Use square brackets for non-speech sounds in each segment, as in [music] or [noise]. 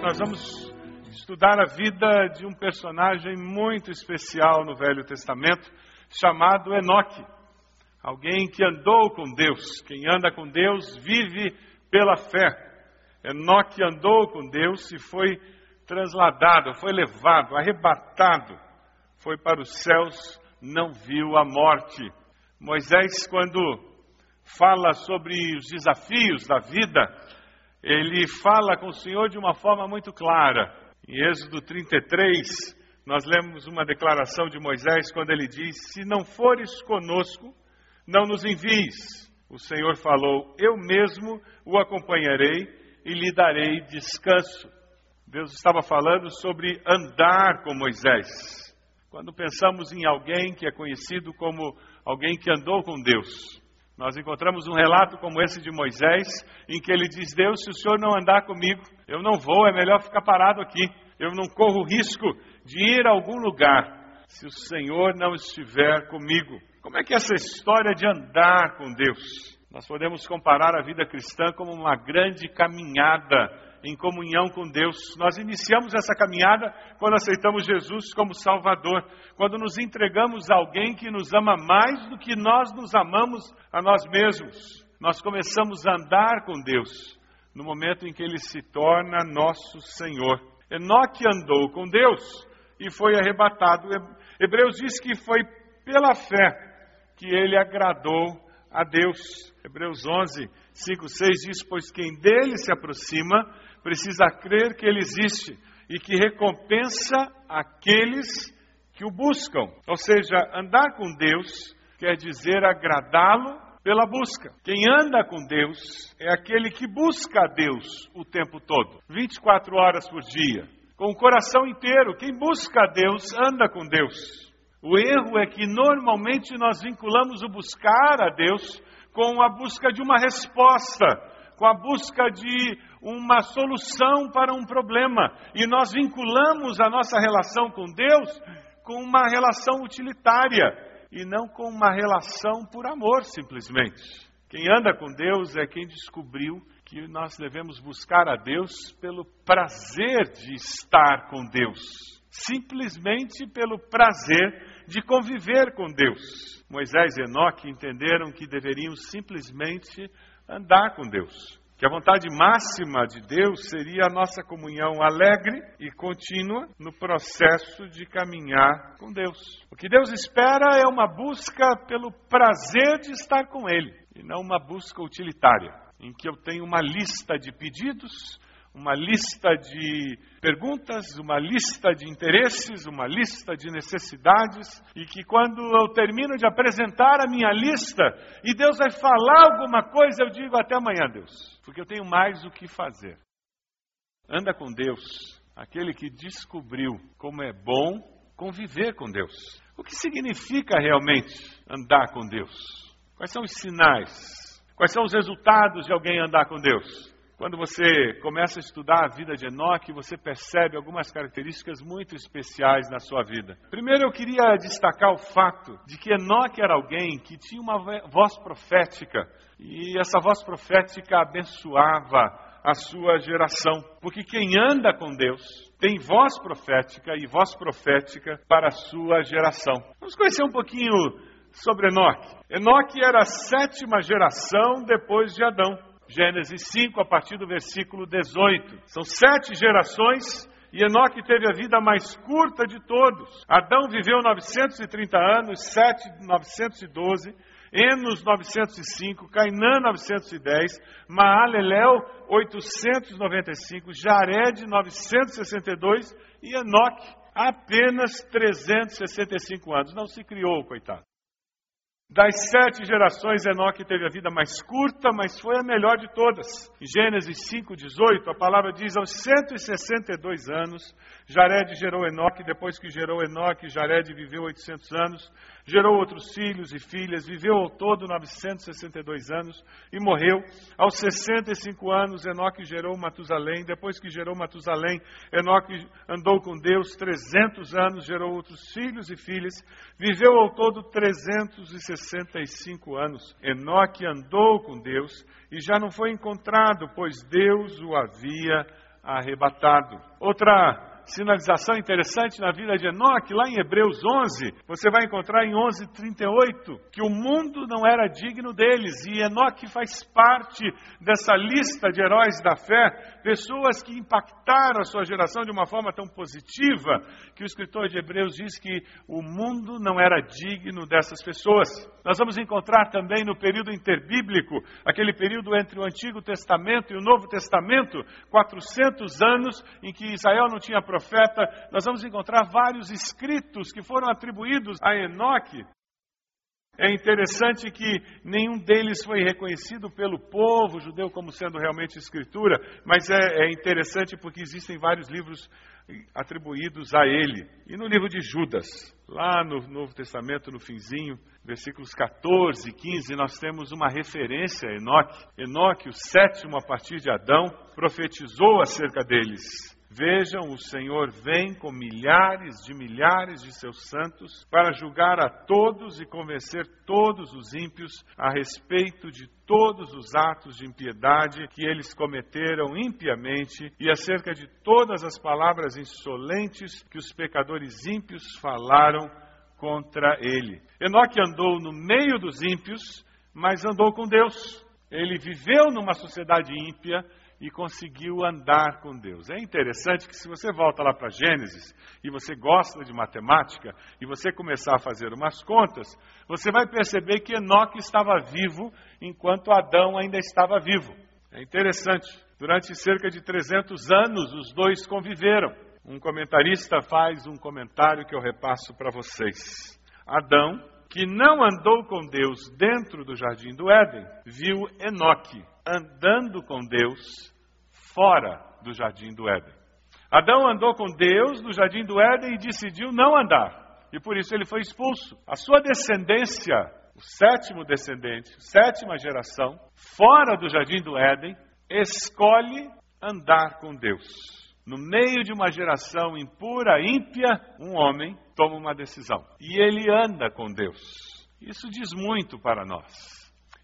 nós vamos estudar a vida de um personagem muito especial no Velho Testamento, chamado Enoque. Alguém que andou com Deus. Quem anda com Deus vive pela fé. Enoque andou com Deus e foi transladado, foi levado, arrebatado, foi para os céus, não viu a morte. Moisés, quando fala sobre os desafios da vida, ele fala com o Senhor de uma forma muito clara. Em Êxodo 33, nós lemos uma declaração de Moisés quando ele diz: Se não fores conosco, não nos envies. O Senhor falou: Eu mesmo o acompanharei e lhe darei descanso. Deus estava falando sobre andar com Moisés. Quando pensamos em alguém que é conhecido como alguém que andou com Deus, nós encontramos um relato como esse de Moisés, em que ele diz: Deus, se o senhor não andar comigo, eu não vou, é melhor ficar parado aqui. Eu não corro risco de ir a algum lugar se o Senhor não estiver comigo. Como é que é essa história de andar com Deus? Nós podemos comparar a vida cristã como uma grande caminhada em comunhão com Deus. Nós iniciamos essa caminhada quando aceitamos Jesus como Salvador, quando nos entregamos a alguém que nos ama mais do que nós nos amamos a nós mesmos. Nós começamos a andar com Deus no momento em que ele se torna nosso Senhor. Enoque andou com Deus e foi arrebatado. Hebreus diz que foi pela fé que ele agradou a Deus. Hebreus 11, 5, 6 diz: Pois quem dele se aproxima precisa crer que ele existe e que recompensa aqueles que o buscam. Ou seja, andar com Deus quer dizer agradá-lo pela busca. Quem anda com Deus é aquele que busca a Deus o tempo todo, 24 horas por dia, com o coração inteiro. Quem busca a Deus anda com Deus. O erro é que normalmente nós vinculamos o buscar a Deus com a busca de uma resposta, com a busca de uma solução para um problema. E nós vinculamos a nossa relação com Deus com uma relação utilitária e não com uma relação por amor, simplesmente. Quem anda com Deus é quem descobriu que nós devemos buscar a Deus pelo prazer de estar com Deus, simplesmente pelo prazer de conviver com Deus. Moisés e Enoque entenderam que deveriam simplesmente andar com Deus que a vontade máxima de Deus seria a nossa comunhão alegre e contínua no processo de caminhar com Deus. O que Deus espera é uma busca pelo prazer de estar com Ele e não uma busca utilitária, em que eu tenho uma lista de pedidos, uma lista de perguntas, uma lista de interesses, uma lista de necessidades, e que quando eu termino de apresentar a minha lista e Deus vai falar alguma coisa, eu digo até amanhã, Deus, porque eu tenho mais o que fazer. Anda com Deus, aquele que descobriu como é bom conviver com Deus. O que significa realmente andar com Deus? Quais são os sinais? Quais são os resultados de alguém andar com Deus? Quando você começa a estudar a vida de Enoque, você percebe algumas características muito especiais na sua vida. Primeiro, eu queria destacar o fato de que Enoque era alguém que tinha uma voz profética, e essa voz profética abençoava a sua geração. Porque quem anda com Deus tem voz profética e voz profética para a sua geração. Vamos conhecer um pouquinho sobre Enoque. Enoque era a sétima geração depois de Adão. Gênesis 5, a partir do versículo 18. São sete gerações e Enoque teve a vida mais curta de todos. Adão viveu 930 anos, Sete 912, Enos 905, Cainã 910, Maalalel 895, Jared 962 e Enoque apenas 365 anos. Não se criou, coitado. Das sete gerações, Enoque teve a vida mais curta, mas foi a melhor de todas. Em Gênesis 5,18, a palavra diz: aos 162 anos, Jared gerou Enoque. Depois que gerou Enoque, Jared viveu 800 anos gerou outros filhos e filhas, viveu ao todo 962 anos e morreu. Aos 65 anos, Enoque gerou Matusalém. Depois que gerou Matusalém, Enoque andou com Deus 300 anos, gerou outros filhos e filhas, viveu ao todo 365 anos. Enoque andou com Deus e já não foi encontrado, pois Deus o havia arrebatado. Outra sinalização interessante na vida de Enoque, lá em Hebreus 11, você vai encontrar em 11:38 que o mundo não era digno deles e Enoque faz parte dessa lista de heróis da fé, pessoas que impactaram a sua geração de uma forma tão positiva que o escritor de Hebreus diz que o mundo não era digno dessas pessoas. Nós vamos encontrar também no período interbíblico, aquele período entre o Antigo Testamento e o Novo Testamento, 400 anos em que Israel não tinha profeta, nós vamos encontrar vários escritos que foram atribuídos a Enoque. É interessante que nenhum deles foi reconhecido pelo povo judeu como sendo realmente escritura, mas é, é interessante porque existem vários livros atribuídos a ele. E no livro de Judas, lá no Novo Testamento, no finzinho, versículos 14 e 15, nós temos uma referência a Enoque. Enoque, o sétimo a partir de Adão, profetizou acerca deles. Vejam, o Senhor vem com milhares de milhares de seus santos para julgar a todos e convencer todos os ímpios a respeito de todos os atos de impiedade que eles cometeram impiamente e acerca de todas as palavras insolentes que os pecadores ímpios falaram contra ele. Enoque andou no meio dos ímpios, mas andou com Deus. Ele viveu numa sociedade ímpia, e conseguiu andar com Deus. É interessante que se você volta lá para Gênesis e você gosta de matemática e você começar a fazer umas contas, você vai perceber que Enoque estava vivo enquanto Adão ainda estava vivo. É interessante. Durante cerca de 300 anos os dois conviveram. Um comentarista faz um comentário que eu repasso para vocês. Adão, que não andou com Deus dentro do jardim do Éden, viu Enoque andando com Deus fora do jardim do Éden. Adão andou com Deus no jardim do Éden e decidiu não andar. E por isso ele foi expulso. A sua descendência, o sétimo descendente, sétima geração, fora do jardim do Éden, escolhe andar com Deus. No meio de uma geração impura, ímpia, um homem toma uma decisão. E ele anda com Deus. Isso diz muito para nós.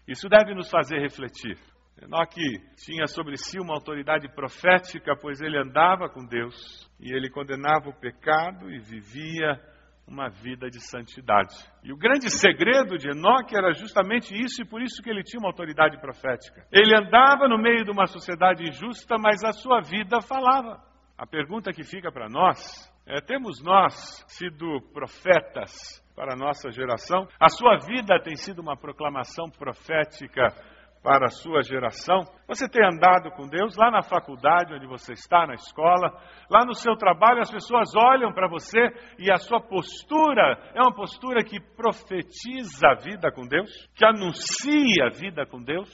Isso deve nos fazer refletir. Enoque tinha sobre si uma autoridade profética, pois ele andava com Deus e ele condenava o pecado e vivia uma vida de santidade. E o grande segredo de Enoque era justamente isso, e por isso que ele tinha uma autoridade profética. Ele andava no meio de uma sociedade injusta, mas a sua vida falava. A pergunta que fica para nós é: temos nós sido profetas para a nossa geração? A sua vida tem sido uma proclamação profética para a sua geração? Você tem andado com Deus lá na faculdade onde você está, na escola, lá no seu trabalho, as pessoas olham para você e a sua postura é uma postura que profetiza a vida com Deus, que anuncia a vida com Deus.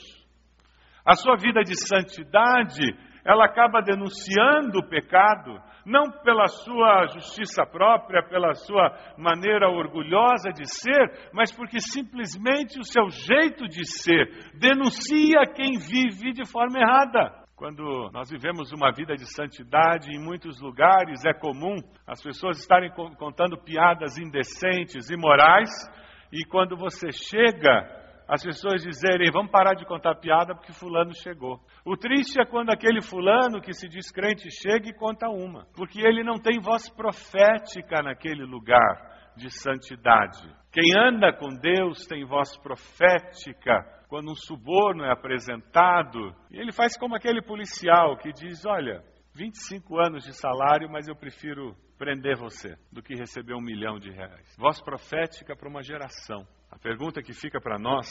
A sua vida de santidade, ela acaba denunciando o pecado, não pela sua justiça própria, pela sua maneira orgulhosa de ser, mas porque simplesmente o seu jeito de ser denuncia quem vive de forma errada. Quando nós vivemos uma vida de santidade, em muitos lugares é comum as pessoas estarem contando piadas indecentes, imorais, e quando você chega as pessoas dizerem, vamos parar de contar piada porque fulano chegou. O triste é quando aquele fulano que se diz crente chega e conta uma, porque ele não tem voz profética naquele lugar de santidade. Quem anda com Deus tem voz profética quando um suborno é apresentado, e ele faz como aquele policial que diz: Olha, 25 anos de salário, mas eu prefiro prender você do que receber um milhão de reais. Voz profética para uma geração. A pergunta que fica para nós: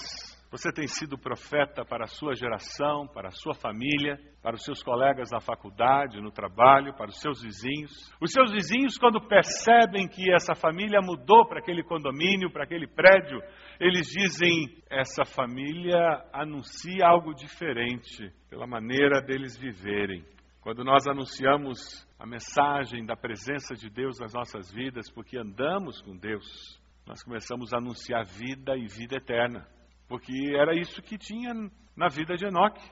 você tem sido profeta para a sua geração, para a sua família, para os seus colegas na faculdade, no trabalho, para os seus vizinhos? Os seus vizinhos, quando percebem que essa família mudou para aquele condomínio, para aquele prédio, eles dizem: essa família anuncia algo diferente pela maneira deles viverem. Quando nós anunciamos a mensagem da presença de Deus nas nossas vidas, porque andamos com Deus, nós começamos a anunciar vida e vida eterna, porque era isso que tinha na vida de Enoque.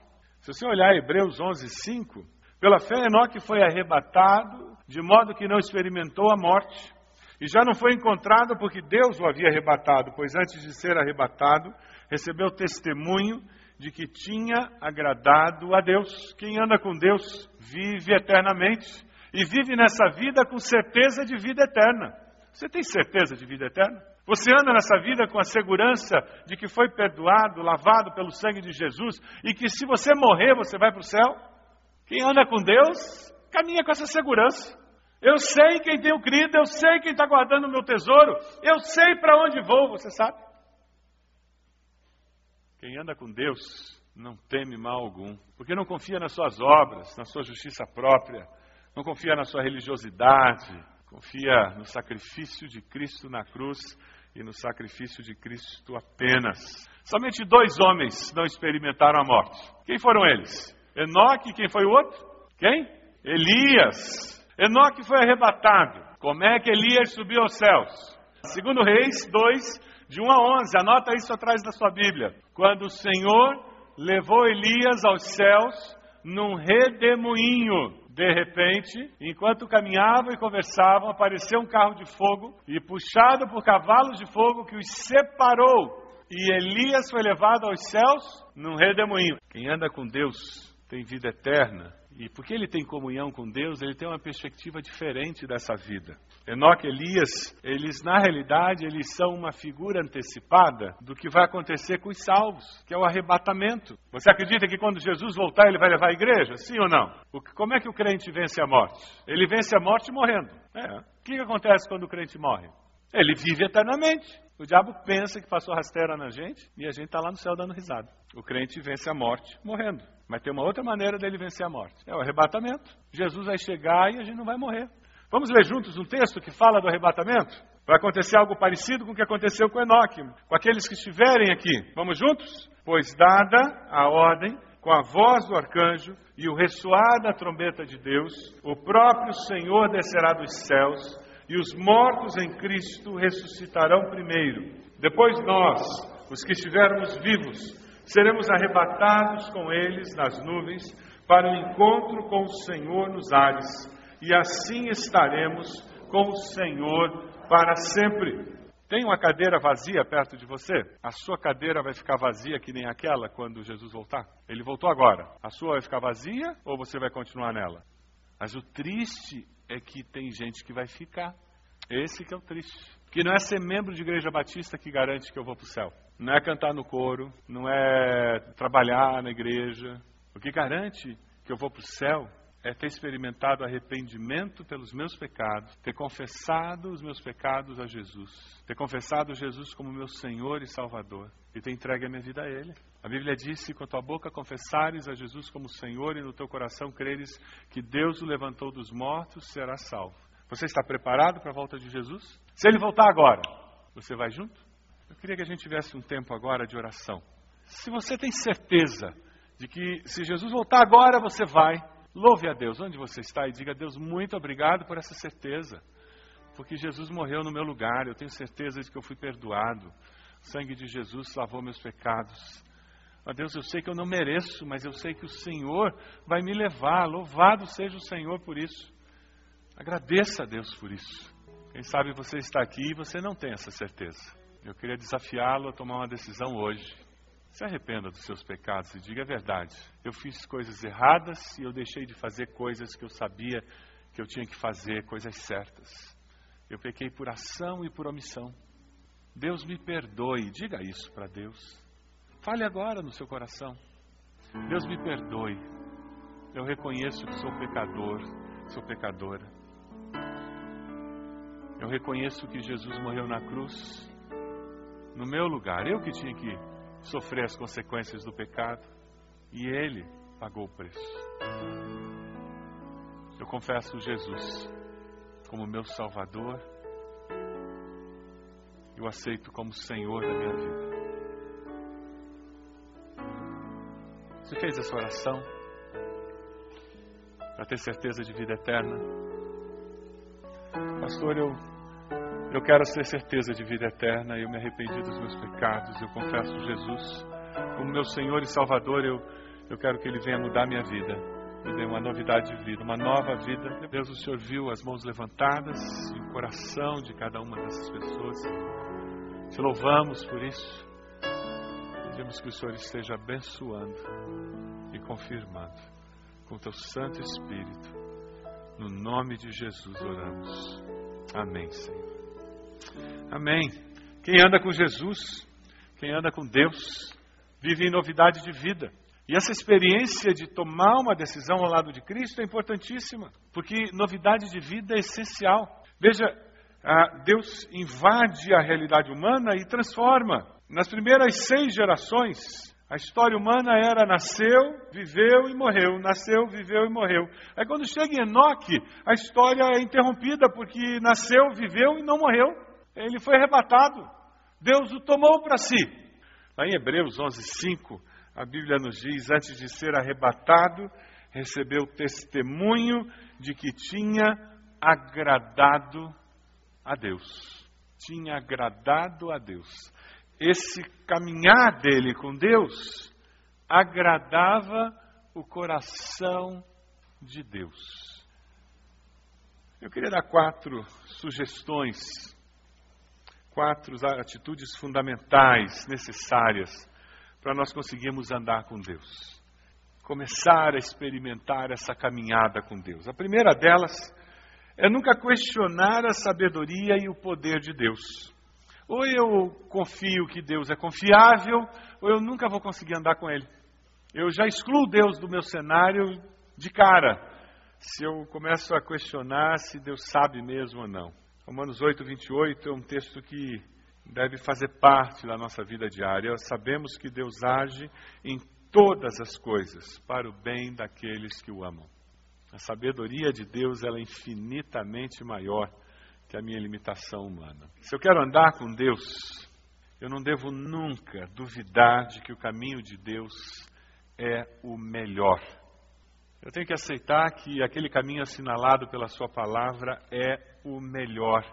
Se você olhar Hebreus 11, 5, pela fé Enoque foi arrebatado, de modo que não experimentou a morte, e já não foi encontrado porque Deus o havia arrebatado, pois antes de ser arrebatado, recebeu testemunho de que tinha agradado a Deus. Quem anda com Deus vive eternamente e vive nessa vida com certeza de vida eterna. Você tem certeza de vida eterna? Você anda nessa vida com a segurança de que foi perdoado, lavado pelo sangue de Jesus e que se você morrer, você vai para o céu? Quem anda com Deus, caminha com essa segurança. Eu sei quem tenho crido, eu sei quem está guardando o meu tesouro, eu sei para onde vou, você sabe? Quem anda com Deus não teme mal algum, porque não confia nas suas obras, na sua justiça própria, não confia na sua religiosidade, Confia no sacrifício de Cristo na cruz e no sacrifício de Cristo apenas. Somente dois homens não experimentaram a morte. Quem foram eles? Enoque, quem foi o outro? Quem? Elias. Enoque foi arrebatado. Como é que Elias subiu aos céus? Segundo Reis 2, de 1 a 11. Anota isso atrás da sua Bíblia. Quando o Senhor levou Elias aos céus num redemoinho de repente, enquanto caminhavam e conversavam, apareceu um carro de fogo e, puxado por cavalos de fogo, que os separou. E Elias foi levado aos céus num redemoinho. Quem anda com Deus tem vida eterna e porque ele tem comunhão com Deus, ele tem uma perspectiva diferente dessa vida. Enoque e Elias, eles na realidade, eles são uma figura antecipada do que vai acontecer com os salvos, que é o arrebatamento. Você acredita que quando Jesus voltar, ele vai levar a igreja? Sim ou não? O, como é que o crente vence a morte? Ele vence a morte morrendo. É. O que acontece quando o crente morre? Ele vive eternamente. O diabo pensa que passou rasteira na gente e a gente está lá no céu dando risada. O crente vence a morte morrendo. Mas tem uma outra maneira dele vencer a morte: é o arrebatamento. Jesus vai chegar e a gente não vai morrer. Vamos ler juntos um texto que fala do arrebatamento? Vai acontecer algo parecido com o que aconteceu com Enoque, com aqueles que estiverem aqui. Vamos juntos? Pois, dada a ordem, com a voz do arcanjo e o ressoar da trombeta de Deus, o próprio Senhor descerá dos céus e os mortos em Cristo ressuscitarão primeiro. Depois nós, os que estivermos vivos, seremos arrebatados com eles nas nuvens para o encontro com o Senhor nos ares, e assim estaremos com o Senhor para sempre. Tem uma cadeira vazia perto de você? A sua cadeira vai ficar vazia que nem aquela quando Jesus voltar? Ele voltou agora. A sua vai ficar vazia ou você vai continuar nela? Mas o triste é que tem gente que vai ficar. Esse que é o triste. Que não é ser membro de igreja batista que garante que eu vou para o céu. Não é cantar no coro, não é trabalhar na igreja. O que garante que eu vou para o céu é ter experimentado arrependimento pelos meus pecados, ter confessado os meus pecados a Jesus, ter confessado Jesus como meu Senhor e Salvador e ter entregue a minha vida a Ele. A Bíblia diz: se com a tua boca confessares a Jesus como Senhor e no teu coração creres que Deus o levantou dos mortos, serás salvo. Você está preparado para a volta de Jesus? Se Ele voltar agora, você vai junto? Eu queria que a gente tivesse um tempo agora de oração. Se você tem certeza de que se Jesus voltar agora, você vai, louve a Deus onde você está e diga a Deus muito obrigado por essa certeza. Porque Jesus morreu no meu lugar, eu tenho certeza de que eu fui perdoado. O sangue de Jesus lavou meus pecados. Ó Deus, eu sei que eu não mereço, mas eu sei que o Senhor vai me levar. Louvado seja o Senhor por isso. Agradeça a Deus por isso. Quem sabe você está aqui e você não tem essa certeza. Eu queria desafiá-lo a tomar uma decisão hoje. Se arrependa dos seus pecados e diga a verdade. Eu fiz coisas erradas e eu deixei de fazer coisas que eu sabia que eu tinha que fazer, coisas certas. Eu pequei por ação e por omissão. Deus me perdoe. Diga isso para Deus. Fale agora no seu coração. Deus me perdoe. Eu reconheço que sou pecador, sou pecadora. Eu reconheço que Jesus morreu na cruz no meu lugar. Eu que tinha que sofrer as consequências do pecado e ele pagou o preço. Eu confesso Jesus como meu Salvador e o aceito como Senhor da minha vida. Você fez essa oração para ter certeza de vida eterna? Pastor, eu, eu quero ter certeza de vida eterna. Eu me arrependi dos meus pecados. Eu confesso Jesus como meu Senhor e Salvador. Eu, eu quero que Ele venha mudar minha vida. Me dê uma novidade de vida, uma nova vida. Deus, o Senhor viu as mãos levantadas e o coração de cada uma dessas pessoas. Te louvamos por isso. Pedimos que o Senhor esteja abençoando e confirmando com o teu Santo Espírito. No nome de Jesus oramos. Amém, Senhor. Amém. Quem anda com Jesus, quem anda com Deus, vive em novidade de vida. E essa experiência de tomar uma decisão ao lado de Cristo é importantíssima, porque novidade de vida é essencial. Veja, ah, Deus invade a realidade humana e transforma. Nas primeiras seis gerações, a história humana era nasceu, viveu e morreu, nasceu, viveu e morreu. Aí quando chega em Enoque, a história é interrompida porque nasceu, viveu e não morreu. Ele foi arrebatado. Deus o tomou para si. Lá em Hebreus 11:5, a Bíblia nos diz: antes de ser arrebatado, recebeu testemunho de que tinha agradado a Deus. Tinha agradado a Deus esse caminhar dele com Deus agradava o coração de Deus. Eu queria dar quatro sugestões, quatro atitudes fundamentais necessárias para nós conseguirmos andar com Deus. Começar a experimentar essa caminhada com Deus. A primeira delas é nunca questionar a sabedoria e o poder de Deus. Ou eu confio que Deus é confiável, ou eu nunca vou conseguir andar com Ele. Eu já excluo Deus do meu cenário de cara, se eu começo a questionar se Deus sabe mesmo ou não. Romanos 8, 28 é um texto que deve fazer parte da nossa vida diária. Sabemos que Deus age em todas as coisas para o bem daqueles que o amam. A sabedoria de Deus ela é infinitamente maior que a minha limitação humana. Se eu quero andar com Deus, eu não devo nunca duvidar de que o caminho de Deus é o melhor. Eu tenho que aceitar que aquele caminho assinalado pela Sua palavra é o melhor.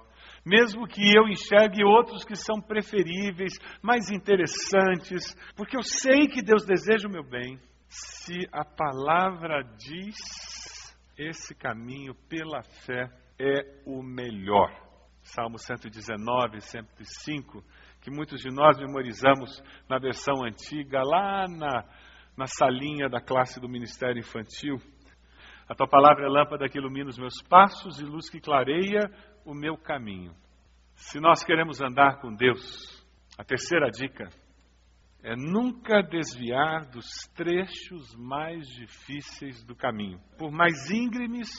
Mesmo que eu enxergue outros que são preferíveis, mais interessantes, porque eu sei que Deus deseja o meu bem. Se a palavra diz esse caminho pela fé, é o melhor. Salmo 119, 105, que muitos de nós memorizamos na versão antiga, lá na, na salinha da classe do Ministério Infantil. A tua palavra é lâmpada que ilumina os meus passos e luz que clareia o meu caminho. Se nós queremos andar com Deus, a terceira dica é nunca desviar dos trechos mais difíceis do caminho, por mais íngremes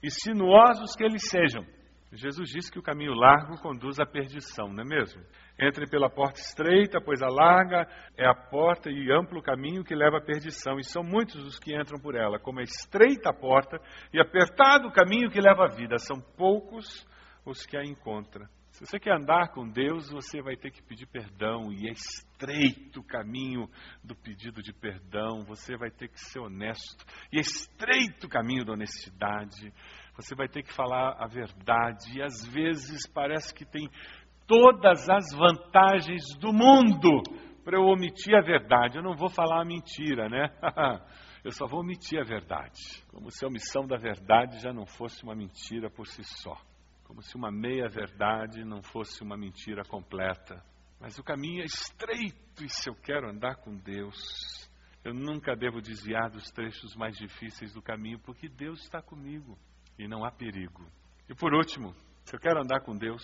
e sinuosos que eles sejam. Jesus disse que o caminho largo conduz à perdição, não é mesmo? Entre pela porta estreita, pois a larga é a porta e amplo caminho que leva à perdição, e são muitos os que entram por ela, como é estreita a porta e apertado o caminho que leva à vida, são poucos os que a encontram. Se você quer andar com Deus, você vai ter que pedir perdão, e é estreito o caminho do pedido de perdão, você vai ter que ser honesto, e é estreito o caminho da honestidade, você vai ter que falar a verdade, e às vezes parece que tem todas as vantagens do mundo para eu omitir a verdade. Eu não vou falar a mentira, né? [laughs] eu só vou omitir a verdade. Como se a omissão da verdade já não fosse uma mentira por si só. Como se uma meia-verdade não fosse uma mentira completa. Mas o caminho é estreito e se eu quero andar com Deus, eu nunca devo desviar dos trechos mais difíceis do caminho, porque Deus está comigo e não há perigo. E por último, se eu quero andar com Deus,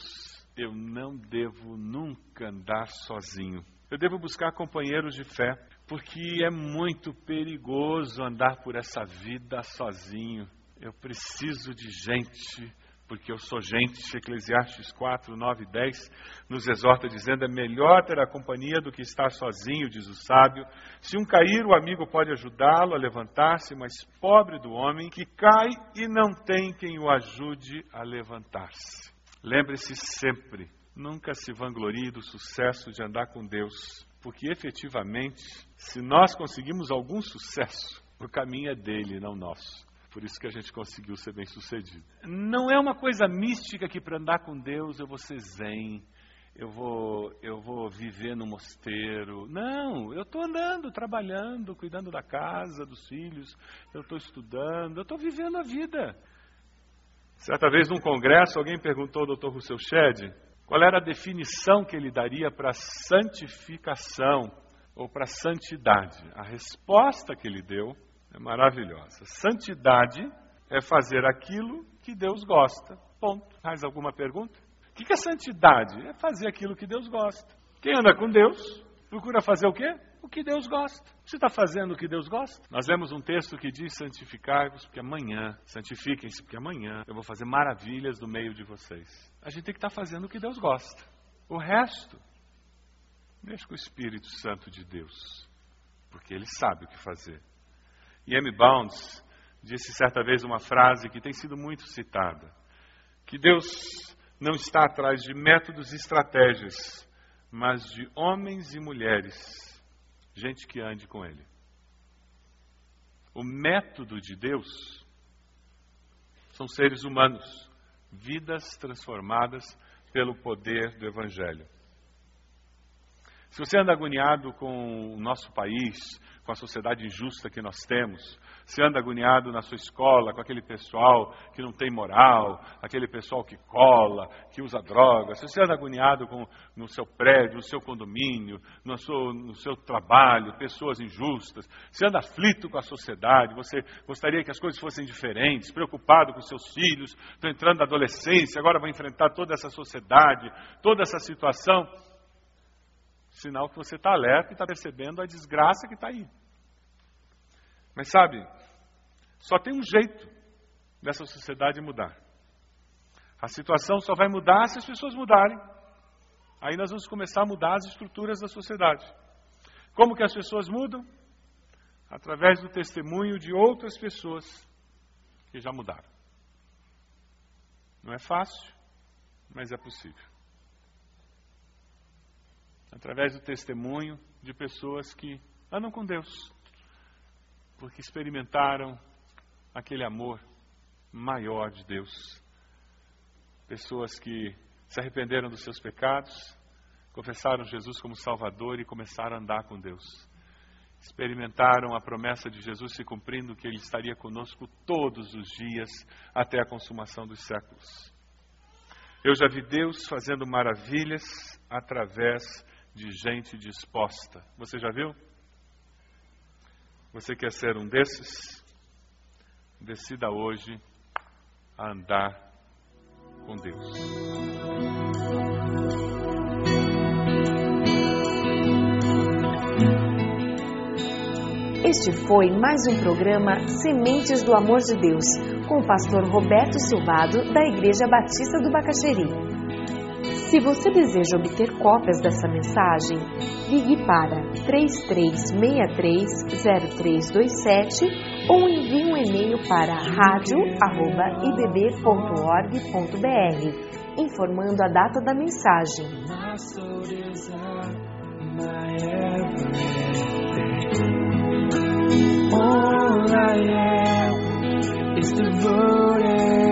eu não devo nunca andar sozinho. Eu devo buscar companheiros de fé, porque é muito perigoso andar por essa vida sozinho. Eu preciso de gente, porque eu sou gente. Eclesiastes 4, 9 e 10 nos exorta dizendo: é melhor ter a companhia do que estar sozinho, diz o sábio. Se um cair, o amigo pode ajudá-lo a levantar-se, mas pobre do homem que cai e não tem quem o ajude a levantar-se. Lembre-se sempre, nunca se vanglorie do sucesso de andar com Deus, porque efetivamente, se nós conseguimos algum sucesso, o caminho é dele, não nosso. Por isso que a gente conseguiu ser bem sucedido. Não é uma coisa mística que para andar com Deus eu vou ser zen, eu vou, eu vou viver no mosteiro. Não, eu estou andando, trabalhando, cuidando da casa, dos filhos, eu estou estudando, eu estou vivendo a vida. Certa vez, num congresso, alguém perguntou ao Dr. Rousseau Shedd qual era a definição que ele daria para santificação ou para santidade. A resposta que ele deu é maravilhosa. Santidade é fazer aquilo que Deus gosta. Ponto. Mais alguma pergunta? O que é santidade? É fazer aquilo que Deus gosta. Quem anda com Deus procura fazer o quê? o que Deus gosta. Você está fazendo o que Deus gosta? Nós lemos um texto que diz: santificai-vos, porque amanhã, santifiquem-se, porque amanhã eu vou fazer maravilhas no meio de vocês. A gente tem que estar tá fazendo o que Deus gosta. O resto, deixa com o Espírito Santo de Deus, porque ele sabe o que fazer. E M. Bounds disse certa vez uma frase que tem sido muito citada: que Deus não está atrás de métodos e estratégias, mas de homens e mulheres gente que ande com Ele. O método de Deus são seres humanos, vidas transformadas pelo poder do Evangelho. Se você anda agoniado com o nosso país, com a sociedade injusta que nós temos, se anda agoniado na sua escola com aquele pessoal que não tem moral, aquele pessoal que cola, que usa drogas, se você anda agoniado com, no seu prédio, no seu condomínio, no seu, no seu trabalho, pessoas injustas, se anda aflito com a sociedade, você gostaria que as coisas fossem diferentes, preocupado com seus filhos, estão entrando na adolescência, agora vão enfrentar toda essa sociedade, toda essa situação, sinal que você está alerta e está percebendo a desgraça que está aí. Mas sabe, só tem um jeito dessa sociedade mudar. A situação só vai mudar se as pessoas mudarem. Aí nós vamos começar a mudar as estruturas da sociedade. Como que as pessoas mudam? Através do testemunho de outras pessoas que já mudaram. Não é fácil, mas é possível. Através do testemunho de pessoas que andam com Deus, porque experimentaram aquele amor maior de Deus. Pessoas que se arrependeram dos seus pecados, confessaram Jesus como Salvador e começaram a andar com Deus. Experimentaram a promessa de Jesus se cumprindo, que Ele estaria conosco todos os dias até a consumação dos séculos. Eu já vi Deus fazendo maravilhas através de gente disposta. Você já viu? Você quer ser um desses? Decida hoje a andar com Deus. Este foi mais um programa Sementes do Amor de Deus, com o pastor Roberto Silvado, da Igreja Batista do Bacaxeri. Se você deseja obter cópias dessa mensagem, ligue para 33630327 ou envie um e-mail para radio@ibb.org.br, informando a data da mensagem. All I is devoted